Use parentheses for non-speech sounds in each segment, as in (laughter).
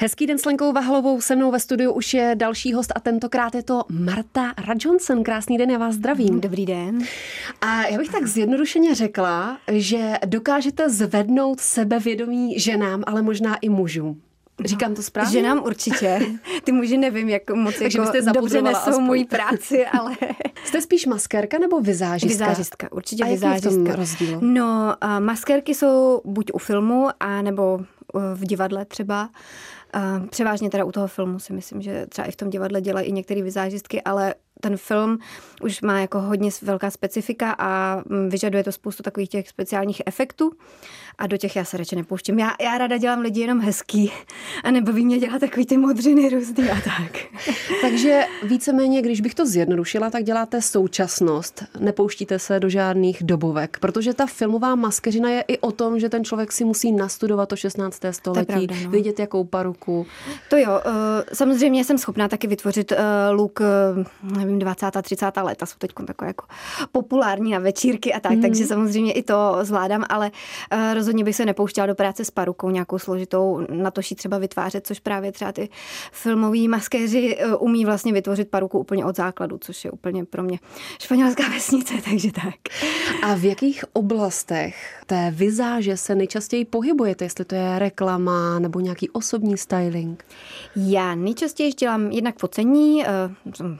Hezký den s Lenkou Vahlovou, se mnou ve studiu už je další host a tentokrát je to Marta Radžonsen. Krásný den, já vás zdravím. Dobrý den. A já bych tak zjednodušeně řekla, že dokážete zvednout sebevědomí ženám, ale možná i mužům. Říkám to správně? Ženám určitě. (laughs) Ty muži nevím, jak moc jako dobře nesou moji práci, (laughs) ale... Jste spíš maskérka nebo vizážistka? Vizážistka, určitě a vizážistka. Jaký je v tom rozdíl? No, maskérky jsou buď u filmu, a nebo v divadle třeba. Převážně teda u toho filmu si myslím, že třeba i v tom divadle dělají i některé vizážistky, ale ten film už má jako hodně velká specifika a mm, vyžaduje to spoustu takových těch speciálních efektů a do těch já se radši nepouštím. Já, já ráda dělám lidi jenom hezký (laughs) a nebaví mě dělat takový ty modřiny různý a tak. (laughs) Takže víceméně, když bych to zjednodušila, tak děláte současnost, nepouštíte se do žádných dobovek, protože ta filmová maskeřina je i o tom, že ten člověk si musí nastudovat to 16. století, pravda, no. vidět jakou paruku. To jo, eh, samozřejmě jsem schopná taky vytvořit eh, look eh, nevím, 20. 30. leta jsou teď takové jako populární na večírky a tak, mm. takže samozřejmě i to zvládám, ale uh, rozhodně bych se nepouštěla do práce s parukou nějakou složitou, na to třeba vytvářet, což právě třeba ty filmoví maskéři uh, umí vlastně vytvořit paruku úplně od základu, což je úplně pro mě španělská (laughs) vesnice, takže tak. A v jakých oblastech té vizáže se nejčastěji pohybujete, jestli to je reklama nebo nějaký osobní styling? Já nejčastěji dělám jednak focení, uh,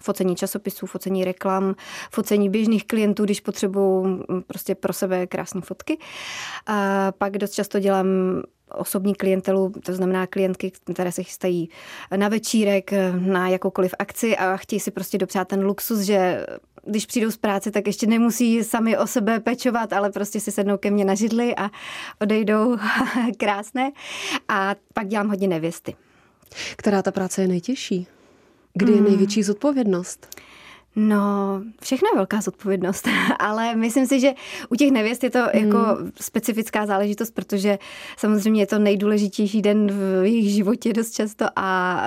focení časopisů, focení reklam, focení běžných klientů, když potřebuju mm, prostě pro sebe krásné fotky. A pak dost často dělám osobní klientelu, to znamená klientky, které se chystají na večírek, na jakoukoliv akci a chtějí si prostě dopřát ten luxus, že když přijdou z práce, tak ještě nemusí sami o sebe pečovat, ale prostě si sednou ke mně na židli a odejdou (laughs) krásné. A pak dělám hodně nevěsty. Která ta práce je nejtěžší? Kdy je hmm. největší zodpovědnost? No, všechno je velká zodpovědnost, (laughs) ale myslím si, že u těch nevěst je to hmm. jako specifická záležitost, protože samozřejmě je to nejdůležitější den v jejich životě dost často a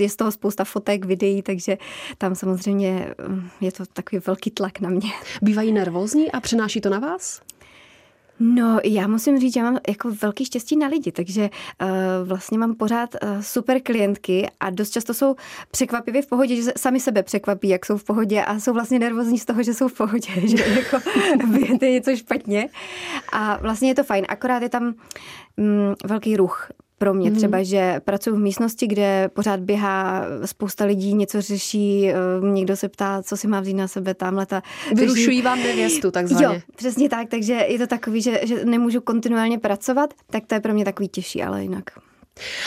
je z toho spousta fotek, videí, takže tam samozřejmě je to takový velký tlak na mě. Bývají nervózní a přenáší to na vás? No, já musím říct, že mám jako velký štěstí na lidi, takže uh, vlastně mám pořád uh, super klientky a dost často jsou překvapivě v pohodě, že sami sebe překvapí, jak jsou v pohodě a jsou vlastně nervózní z toho, že jsou v pohodě, (laughs) že jako je něco špatně. A vlastně je to fajn, akorát je tam mm, velký ruch pro mě. Mm. Třeba, že pracuji v místnosti, kde pořád běhá spousta lidí, něco řeší, eh, někdo se ptá, co si má vzít na sebe, tamhle ta... Vyrušují vám nevěstu, takzvaně. Jo, přesně tak, takže je to takový, že, že nemůžu kontinuálně pracovat, tak to je pro mě takový těžší, ale jinak.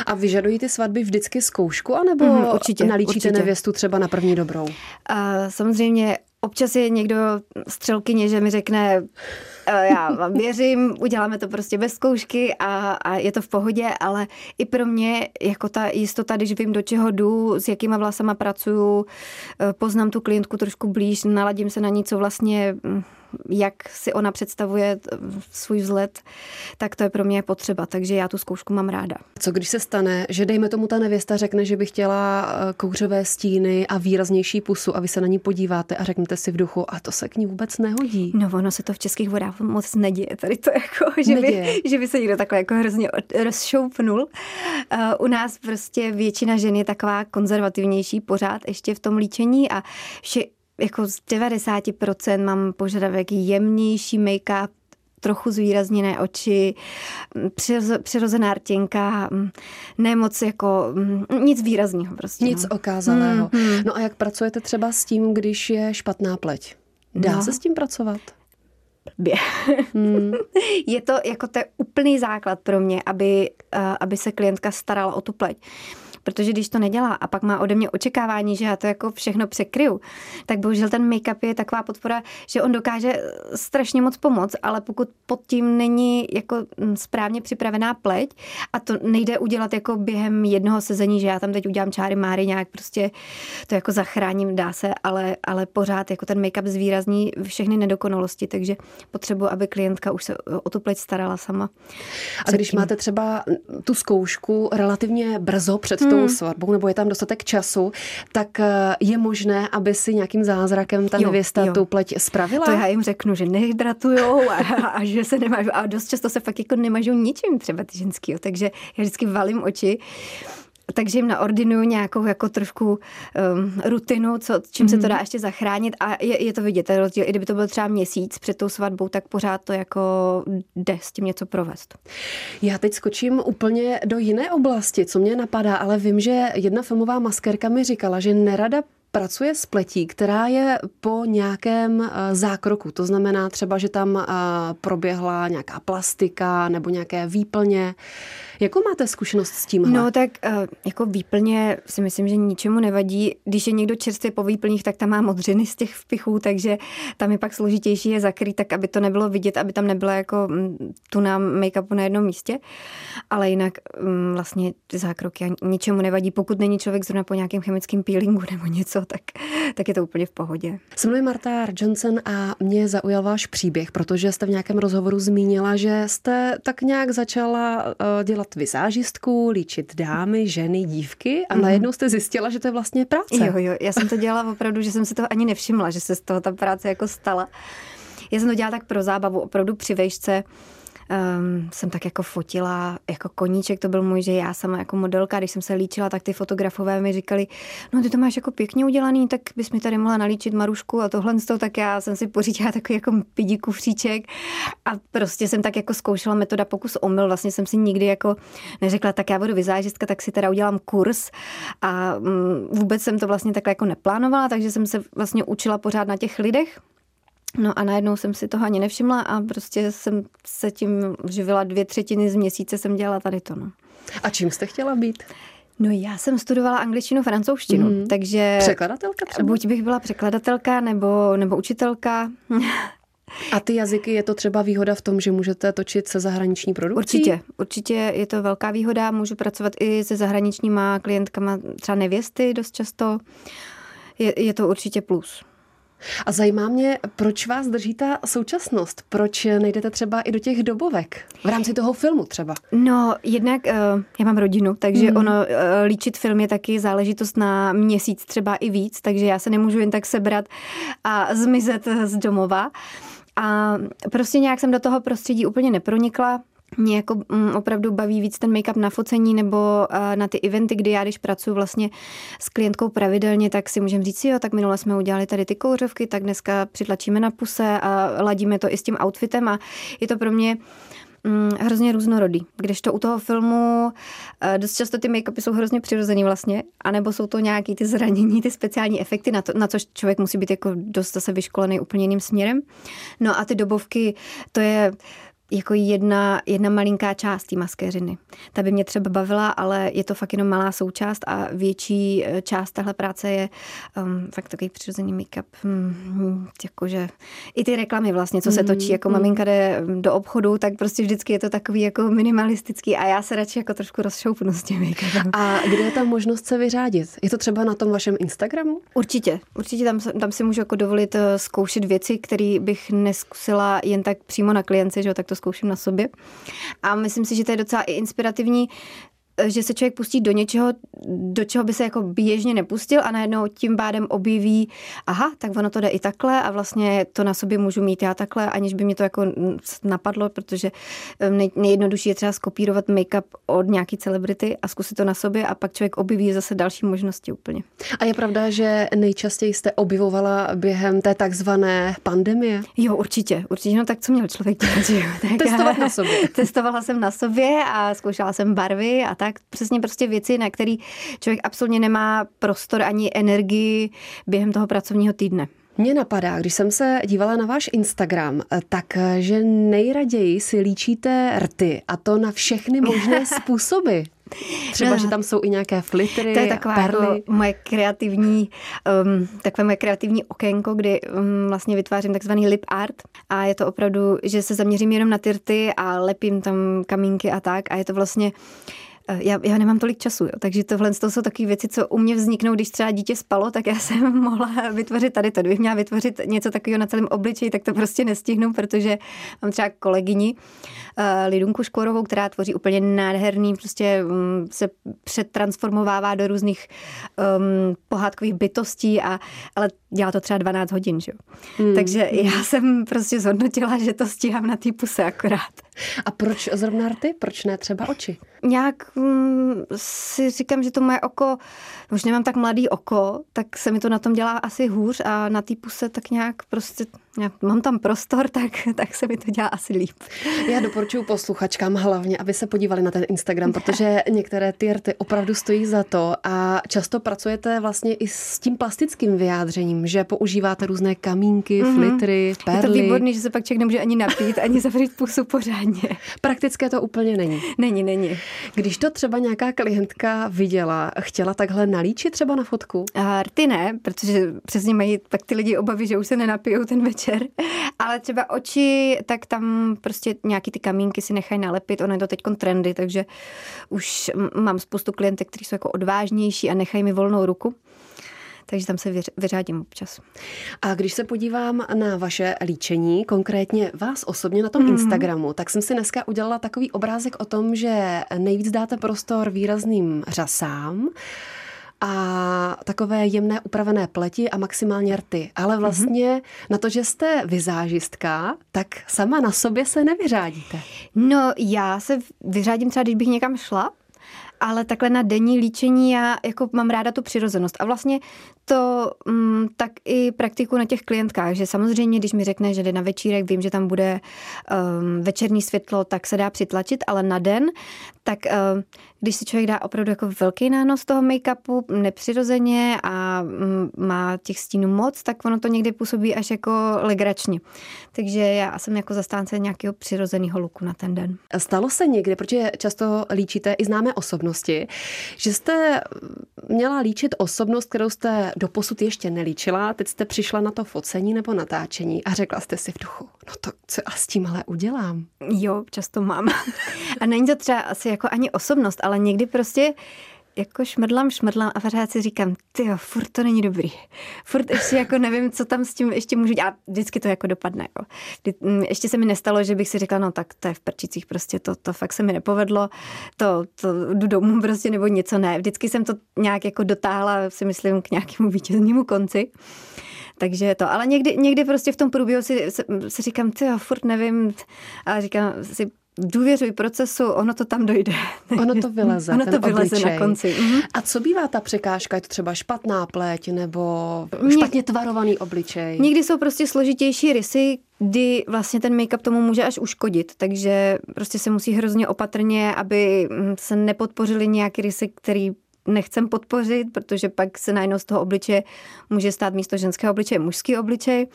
A vyžadují ty svatby vždycky zkoušku, anebo mm, určitě, nalíčíte určitě. nevěstu třeba na první dobrou? A samozřejmě občas je někdo střelkyně, že mi řekne, já vám věřím, uděláme to prostě bez zkoušky a, a je to v pohodě, ale i pro mě jako ta jistota, když vím, do čeho jdu, s jakýma vlasama pracuju, e, poznám tu klientku trošku blíž, naladím se na ní, co vlastně jak si ona představuje svůj vzhled, tak to je pro mě potřeba, takže já tu zkoušku mám ráda. Co když se stane, že dejme tomu ta nevěsta řekne, že by chtěla eh, kouřové stíny a výraznější pusu a vy se na ní podíváte a řeknete si v duchu, a to se k ní vůbec nehodí. No ono se to v českých vodách moc neděje, tady to jako, že, by, že by se někdo takhle jako hrozně rozšoupnul. Uh, u nás prostě většina žen je taková konzervativnější pořád ještě v tom líčení a vše, jako z 90% mám požadavek jemnější make-up, trochu zvýrazněné oči, přirozená rtěnka, ne moc jako nic výrazného prostě. Nic no. okázalého. Mm-hmm. No a jak pracujete třeba s tím, když je špatná pleť? Dá no. se s tím pracovat? Bě. (laughs) Hmm. je to jako to je úplný základ pro mě, aby, aby se klientka starala o tu pleť protože když to nedělá a pak má ode mě očekávání, že já to jako všechno překryju, tak bohužel ten make-up je taková podpora, že on dokáže strašně moc pomoct, ale pokud pod tím není jako mm, správně připravená pleť a to nejde udělat jako během jednoho sezení, že já tam teď udělám čáry máry nějak prostě to jako zachráním, dá se, ale, ale pořád jako ten make-up zvýrazní všechny nedokonalosti, takže potřebuji, aby klientka už se o tu pleť starala sama. A když máte třeba tu zkoušku relativně brzo před tou tou hmm. svatbou, nebo je tam dostatek času, tak eh, je možné, aby si nějakým zázrakem ta jo, nevěsta jo. tu pleť spravila? To já jim řeknu, že nehydratujou a, a, že se nemážou. A dost často se fakt jako nemažou ničím třeba ty ženský. Takže já vždycky valím oči takže jim naordinuju nějakou jako trošku um, rutinu, co, čím mm. se to mhm. dá ještě zachránit a je, je to vidět, ten rozdíl. I kdyby to byl třeba měsíc před tou svatbou, tak pořád to jako jde s tím něco provést. Já teď skočím úplně do jiné oblasti, co mě napadá, ale vím, že jedna filmová maskerka mi říkala, že nerada pracuje s pletí, která je po nějakém eh, zákroku. To znamená třeba, že tam eh, proběhla nějaká plastika nebo nějaké výplně. Jakou máte zkušenost s tím? No tak eh, jako výplně si myslím, že ničemu nevadí. Když je někdo čerstvě po výplních, tak tam má modřiny z těch vpichů, takže tam je pak složitější je zakrýt, tak aby to nebylo vidět, aby tam nebyla jako mm, tu na make-upu na jednom místě. Ale jinak mm, vlastně zákroky ničemu nevadí, pokud není člověk zrovna po nějakém chemickém peelingu nebo něco, (laughs) tak, tak je to úplně v pohodě. Se mnou Marta Johnson a mě zaujal váš příběh, protože jste v nějakém rozhovoru zmínila, že jste tak nějak začala uh, dělat vizážistku, líčit dámy, ženy, dívky a mm. najednou jste zjistila, že to je vlastně práce. Jo, jo, já jsem to dělala opravdu, že jsem si toho ani nevšimla, že se z toho ta práce jako stala. Já jsem to dělala tak pro zábavu, opravdu při vejšce um, jsem tak jako fotila jako koníček, to byl můj, že já sama jako modelka, když jsem se líčila, tak ty fotografové mi říkali, no ty to máš jako pěkně udělaný, tak bys mi tady mohla nalíčit Marušku a tohle z toho, tak já jsem si pořídila takový jako pidi kufříček a prostě jsem tak jako zkoušela metoda pokus omyl, vlastně jsem si nikdy jako neřekla, tak já budu vizážistka, tak si teda udělám kurz. A um, vůbec jsem to vlastně takhle jako neplánovala, takže jsem se vlastně učila pořád na těch lidech, No a najednou jsem si toho ani nevšimla a prostě jsem se tím živila dvě třetiny z měsíce, jsem dělala tady to. No. A čím jste chtěla být? No já jsem studovala angličtinu, francouzštinu, mm. takže... Překladatelka třeba? Buď bych byla překladatelka nebo, nebo učitelka. A ty jazyky, je to třeba výhoda v tom, že můžete točit se zahraniční produkcí? Určitě, určitě je to velká výhoda. Můžu pracovat i se zahraničníma klientkama, třeba nevěsty dost často. Je, je to určitě plus. A zajímá mě, proč vás drží ta současnost? Proč nejdete třeba i do těch dobovek? V rámci toho filmu třeba? No, jednak uh, já mám rodinu, takže mm. ono uh, líčit film je taky záležitost na měsíc, třeba i víc, takže já se nemůžu jen tak sebrat a zmizet z domova. A prostě nějak jsem do toho prostředí úplně nepronikla mě jako mm, opravdu baví víc ten make-up na focení nebo uh, na ty eventy, kdy já, když pracuji vlastně s klientkou pravidelně, tak si můžeme říct, jo, tak minule jsme udělali tady ty kouřovky, tak dneska přitlačíme na puse a ladíme to i s tím outfitem a je to pro mě mm, hrozně různorodý. Když to u toho filmu uh, dost často ty make-upy jsou hrozně přirozený vlastně, anebo jsou to nějaký ty zranění, ty speciální efekty, na, to, na což člověk musí být jako dost zase vyškolený úplně jiným směrem. No a ty dobovky, to je jako jedna, jedna malinká část té maskéřiny. Ta by mě třeba bavila, ale je to fakt jenom malá součást a větší eh, část téhle práce je um, fakt takový přirozený make-up. Hmm, jakože i ty reklamy vlastně, co se točí, jako mm. maminka jde do obchodu, tak prostě vždycky je to takový jako minimalistický a já se radši jako trošku rozšoupnu s tím make-upem. A kde je ta možnost se vyřádit? Je to třeba na tom vašem Instagramu? Určitě. Určitě tam, tam si můžu jako dovolit eh, zkoušet věci, které bych neskusila jen tak přímo na klienci, že jo, tak to zkouším na sobě. A myslím si, že to je docela i inspirativní že se člověk pustí do něčeho, do čeho by se jako běžně nepustil a najednou tím pádem objeví, aha, tak ono to jde i takhle a vlastně to na sobě můžu mít já takhle, aniž by mě to jako napadlo, protože nej, nejjednodušší je třeba skopírovat make-up od nějaký celebrity a zkusit to na sobě a pak člověk objeví zase další možnosti úplně. A je pravda, že nejčastěji jste objevovala během té takzvané pandemie? Jo, určitě, určitě, no tak co měl člověk dělat, Testovat na sobě. (laughs) Testovala jsem na sobě a zkoušela jsem barvy a tak přesně prostě věci, na které člověk absolutně nemá prostor ani energii během toho pracovního týdne. Mně napadá, když jsem se dívala na váš Instagram, tak že nejraději si líčíte rty a to na všechny možné (laughs) způsoby. Třeba, no, že tam jsou i nějaké flitry, To je taková perly. Jako moje kreativní, um, takové moje kreativní okénko, kdy um, vlastně vytvářím takzvaný lip art a je to opravdu, že se zaměřím jenom na ty rty a lepím tam kamínky a tak a je to vlastně já, já nemám tolik času, jo, takže tohle to jsou takové věci, co u mě vzniknou, když třeba dítě spalo, tak já (laughs) jsem mohla vytvořit tady to. Kdybych měla vytvořit něco takového na celém obličeji, tak to prostě nestihnu, protože mám třeba kolegyni uh, Lidunku Škorovou, která tvoří úplně nádherný, prostě um, se přetransformovává do různých um, pohádkových bytostí, a, ale dělá to třeba 12 hodin, že? Hmm. Takže já jsem prostě zhodnotila, že to stíhám na té puse akorát. A proč zrovna rty? Proč ne třeba oči? Nějak mm, si říkám, že to moje oko, už nemám tak mladý oko, tak se mi to na tom dělá asi hůř a na té puse tak nějak prostě, nějak, mám tam prostor, tak, tak se mi to dělá asi líp. Já doporučuji posluchačkám hlavně, aby se podívali na ten Instagram, protože některé ty rty opravdu stojí za to a často pracujete vlastně i s tím plastickým vyjádřením, že používáte různé kamínky, mm-hmm. flitry, perly. Je to výborný, že se pak člověk nemůže ani napít, ani zavřít pusu pořádně. Praktické to úplně není. Není, není. Když to třeba nějaká klientka viděla, chtěla takhle nalíčit třeba na fotku? A rty ne, protože přesně mají tak ty lidi obavy, že už se nenapijou ten večer. (laughs) Ale třeba oči, tak tam prostě nějaký ty kamínky si nechají nalepit. Ono je to teď trendy, takže už mám spoustu klientek, kteří jsou jako odvážnější a nechají mi volnou ruku takže tam se vyřádím občas. A když se podívám na vaše líčení, konkrétně vás osobně na tom mm-hmm. Instagramu, tak jsem si dneska udělala takový obrázek o tom, že nejvíc dáte prostor výrazným řasám, a takové jemné upravené pleti a maximálně rty. Ale vlastně mm-hmm. na to, že jste vizážistka, tak sama na sobě se nevyřádíte. No já se vyřádím třeba, když bych někam šla, ale takhle na denní líčení já jako mám ráda tu přirozenost. A vlastně to mm, tak i praktiku na těch klientkách, že samozřejmě, když mi řekne, že jde na večírek, vím, že tam bude um, večerní světlo, tak se dá přitlačit, ale na den, tak um, když si člověk dá opravdu jako velký nános toho make-upu nepřirozeně a um, má těch stínů moc, tak ono to někdy působí až jako legračně. Takže já jsem jako zastánce nějakého přirozeného luku na ten den. Stalo se někdy, protože často líčíte i známé osobnosti, že jste měla líčit osobnost, kterou jste doposud ještě nelíčila, teď jste přišla na to focení nebo natáčení a řekla jste si v duchu, no to co já s tím ale udělám? Jo, často mám. (laughs) A není to třeba asi jako ani osobnost, ale někdy prostě jako šmrdlám, šmrdlám a pořád si říkám, ty jo, furt to není dobrý. Furt ještě jako nevím, co tam s tím ještě můžu dělat. Vždycky to jako dopadne. Mm, ještě se mi nestalo, že bych si řekla, no tak to je v prčicích prostě, to, to fakt se mi nepovedlo, to, to jdu domů (laughs) prostě nebo něco ne. Vždycky jsem to nějak jako dotáhla, si myslím, k nějakému (laughs) vítěznému konci. Takže to, ale někdy, někdy prostě v tom průběhu si, si, si říkám, ty jo, furt nevím, a říkám si, důvěřuj procesu, ono to tam dojde. (laughs) Ono to vyleze, Ono to vyleze obličej. na konci. Mhm. A co bývá ta překážka? Je to třeba špatná pleť nebo špatně tvarovaný obličej? Někdy jsou prostě složitější rysy, kdy vlastně ten make-up tomu může až uškodit, takže prostě se musí hrozně opatrně, aby se nepodpořili nějaký rysy, který nechcem podpořit, protože pak se najednou z toho obličeje může stát místo ženského obličeje mužský obličej.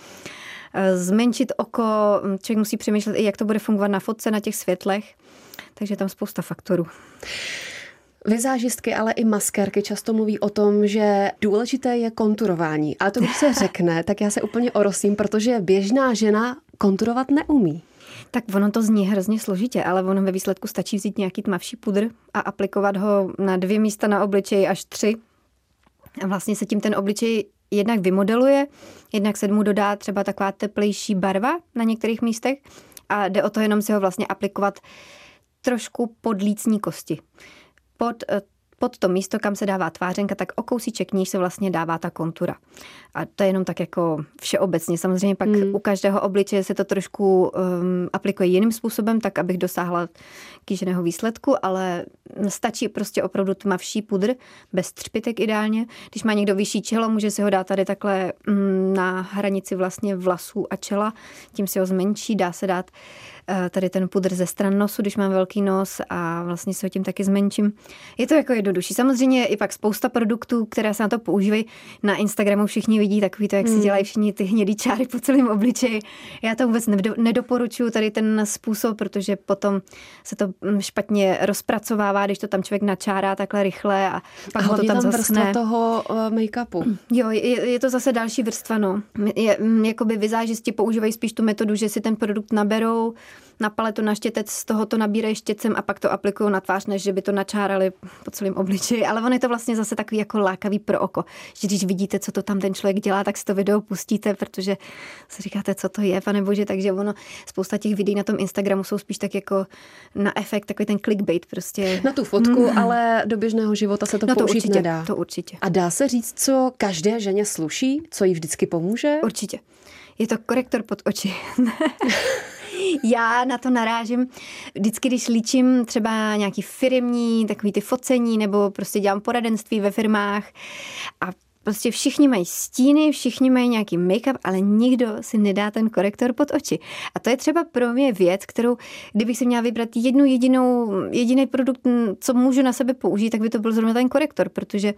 Zmenšit oko, hm, člověk musí přemýšlet i, jak to bude fungovat na fotce, na těch světlech, takže tam spousta faktorů. Vizážistky, ale i maskérky často mluví o tom, že důležité je konturování. Ale to, když se řekne, (laughs) tak já se úplně orosím, protože běžná žena konturovat neumí. Tak ono to zní hrozně složitě, ale ono ve výsledku stačí vzít nějaký tmavší pudr a aplikovat ho na dvě místa na obličeji až tři. A vlastně se tím ten obličej jednak vymodeluje, jednak se mu dodá třeba taková teplejší barva na některých místech a jde o to jenom si ho vlastně aplikovat trošku pod lícní kosti. Pod eh, pod to místo, kam se dává tvářenka, tak o kousíček níž se vlastně dává ta kontura. A to je jenom tak jako všeobecně. Samozřejmě pak hmm. u každého obličeje se to trošku um, aplikuje jiným způsobem, tak abych dosáhla kýženého výsledku, ale stačí prostě opravdu tmavší pudr, bez třpitek ideálně. Když má někdo vyšší čelo, může si ho dát tady takhle um, na hranici vlastně vlasů a čela, tím si ho zmenší, dá se dát Eh, tady ten pudr ze stran nosu, když mám velký nos a vlastně se ho tím taky zmenším. Je to jako jednodušší. Samozřejmě i pak spousta produktů, které se na to používají. Na Instagramu všichni vidí takový to, jak si hmm. dělají všichni ty hnědý čáry po celém obličeji. Já to vůbec nedoporučuju tady ten způsob, protože potom se to mm, špatně rozpracovává, když to tam člověk načárá takhle rychle a pak a ho to tam, tam vrstva toho uh, make-upu. (clears throat) Jo, je, je, to zase další vrstva, no. Je, mm, jakoby vizážisti používají spíš tu metodu, že si ten produkt naberou, na paletu na štětec, z toho to nabírají štětcem a pak to aplikují na tvář, než že by to načárali po celém obličeji. Ale on je to vlastně zase takový jako lákavý pro oko, že když vidíte, co to tam ten člověk dělá, tak si to video pustíte, protože si říkáte, co to je, pane bože, takže ono, spousta těch videí na tom Instagramu jsou spíš tak jako na efekt, takový ten clickbait prostě. Na tu fotku, mm. ale do běžného života se to no použít to určitě, nedá. To určitě. A dá se říct, co každé ženě sluší, co jí vždycky pomůže? Určitě. Je to korektor pod oči. (laughs) Já na to narážím vždycky, když líčím třeba nějaký firmní, takový ty focení, nebo prostě dělám poradenství ve firmách a Prostě všichni mají stíny, všichni mají nějaký make-up, ale nikdo si nedá ten korektor pod oči. A to je třeba pro mě věc, kterou, kdybych si měla vybrat jednu jedinou, jediný produkt, co můžu na sebe použít, tak by to byl zrovna ten korektor, protože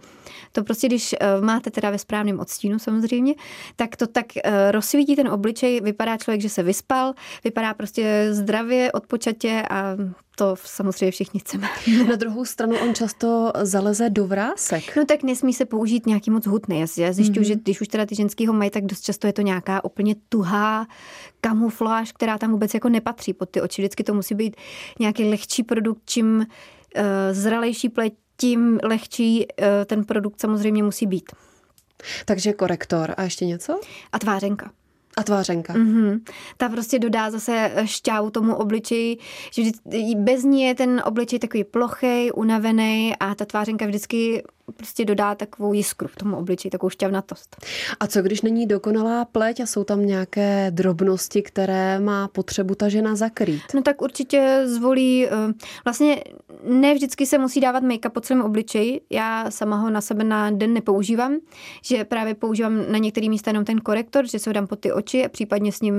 to prostě, když eh, máte teda ve správném odstínu samozřejmě, tak to tak eh, rozsvítí ten obličej, vypadá člověk, že se vyspal, vypadá prostě zdravě, odpočatě a to samozřejmě všichni chceme. Na druhou stranu on často zaleze do vrásek. No tak nesmí se použít nějaký moc hutný. Já zjišťuju, mm-hmm. že když už teda ty ženský ho mají, tak dost často je to nějaká úplně tuhá kamufláž, která tam vůbec jako nepatří pod ty oči. Vždycky to musí být nějaký lehčí produkt, čím uh, zralejší pleť, tím lehčí uh, ten produkt samozřejmě musí být. Takže korektor. A ještě něco? A tvářenka. A tvářenka. Mm-hmm. Ta prostě dodá zase šťávu tomu obličeji, že bez ní je ten obličej takový plochej, unavený a ta tvářenka vždycky prostě dodá takovou jiskru v tomu obličeji, takovou šťavnatost. A co když není dokonalá pleť a jsou tam nějaké drobnosti, které má potřebu ta žena zakrýt? No tak určitě zvolí, eh, vlastně ne vždycky se musí dávat make-up po celém obličeji. Já sama ho na sebe na den nepoužívám, že právě používám na některý místa jenom ten korektor, že se ho dám pod ty oči a případně s ním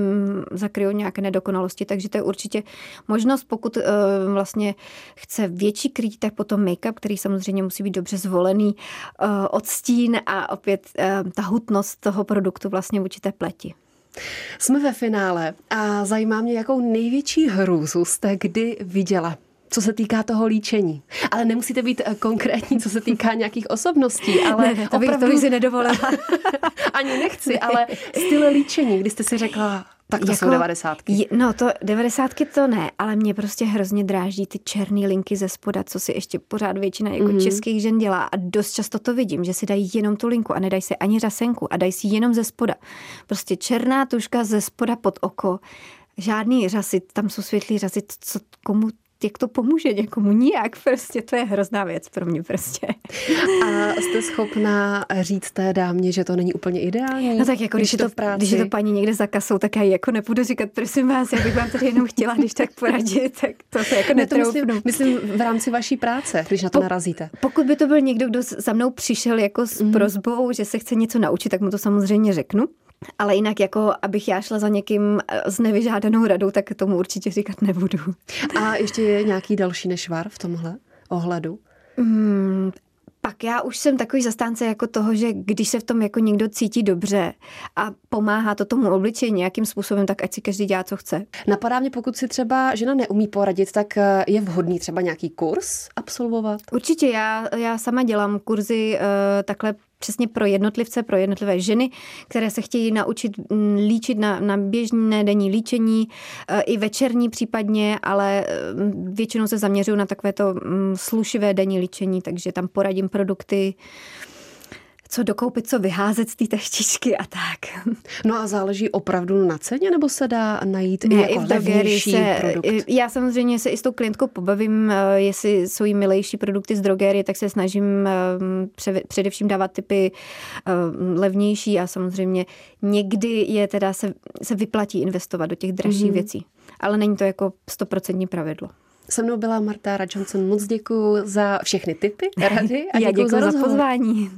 zakryju nějaké nedokonalosti. Takže to je určitě možnost, pokud uh, vlastně chce větší krytí, tak potom make-up, který samozřejmě musí být dobře zvolený, uh, odstín a opět uh, ta hutnost toho produktu vlastně vůči té pleti. Jsme ve finále a zajímá mě, jakou největší hrůzu jste kdy viděla co se týká toho líčení. Ale nemusíte být eh, konkrétní, co se týká nějakých osobností, (laughs) ale ne, to, bych, opravdu... to bych si nedovolila. (laughs) Ani nechci, ale styl líčení, kdy jste si řekla, tak to jako, jsou devadesátky. No to devadesátky to ne, ale mě prostě hrozně dráždí ty černé linky ze spoda, co si ještě pořád většina jako mm-hmm. českých žen dělá a dost často to vidím, že si dají jenom tu linku a nedají si ani rasenku a dají si jenom ze spoda. Prostě černá tuška ze spoda pod oko žádný řasy, tam jsou světlý řasy, co komu jak to pomůže někomu, nijak, prostě to je hrozná věc pro mě prostě. A jste schopná říct té dámě, že to není úplně ideální? No tak jako když, když, je, to, práci... když je to paní někde za kasou, tak já jako nepůjdu říkat, prosím vás, já bych vám tady jenom chtěla, když tak poradit, tak to se jako ne, to myslím, myslím, v rámci vaší práce, když na to po, narazíte. Pokud by to byl někdo, kdo za mnou přišel jako s mm. prozbou, že se chce něco naučit, tak mu to samozřejmě řeknu. Ale jinak jako, abych já šla za někým eh, s nevyžádanou radou, tak tomu určitě říkat nebudu. A ještě je nějaký další nešvar v tomhle ohledu? Hmm, pak já už jsem takový zastánce jako toho, že když se v tom jako někdo cítí dobře a pomáhá to tomu obličeji nějakým způsobem, tak ať si každý dělá, co chce. Napadá mě, pokud si třeba žena neumí poradit, tak eh, je vhodný třeba nějaký kurz absolvovat? Určitě, já, já sama dělám kurzy uh, takhle přesně pro jednotlivce, pro jednotlivé ženy, které se chtějí naučit mm, líčit na, na běžné denní líčení, e, i večerní případně, ale e, většinou se zaměřují na takovéto mm, slušivé denní líčení, takže tam poradím produkty, co dokoupit, co vyházet z té taštičky a tak. (laughs) No a záleží opravdu na ceně, nebo se dá najít ne, i, jako i v drogerii se, produkt? Já samozřejmě se i s tou klientkou pobavím, eh, jestli jsou jí milejší produkty z drogerie, tak se snažím eh, především dávat typy eh, levnější a samozřejmě někdy je teda se, se vyplatí investovat do těch dražších mm. věcí. Ale není to jako stoprocentní pravidlo. Se mnou byla Marta Johnson. Moc děkuji za všechny tipy, (laughs) rady a děkuji za, za pozvání.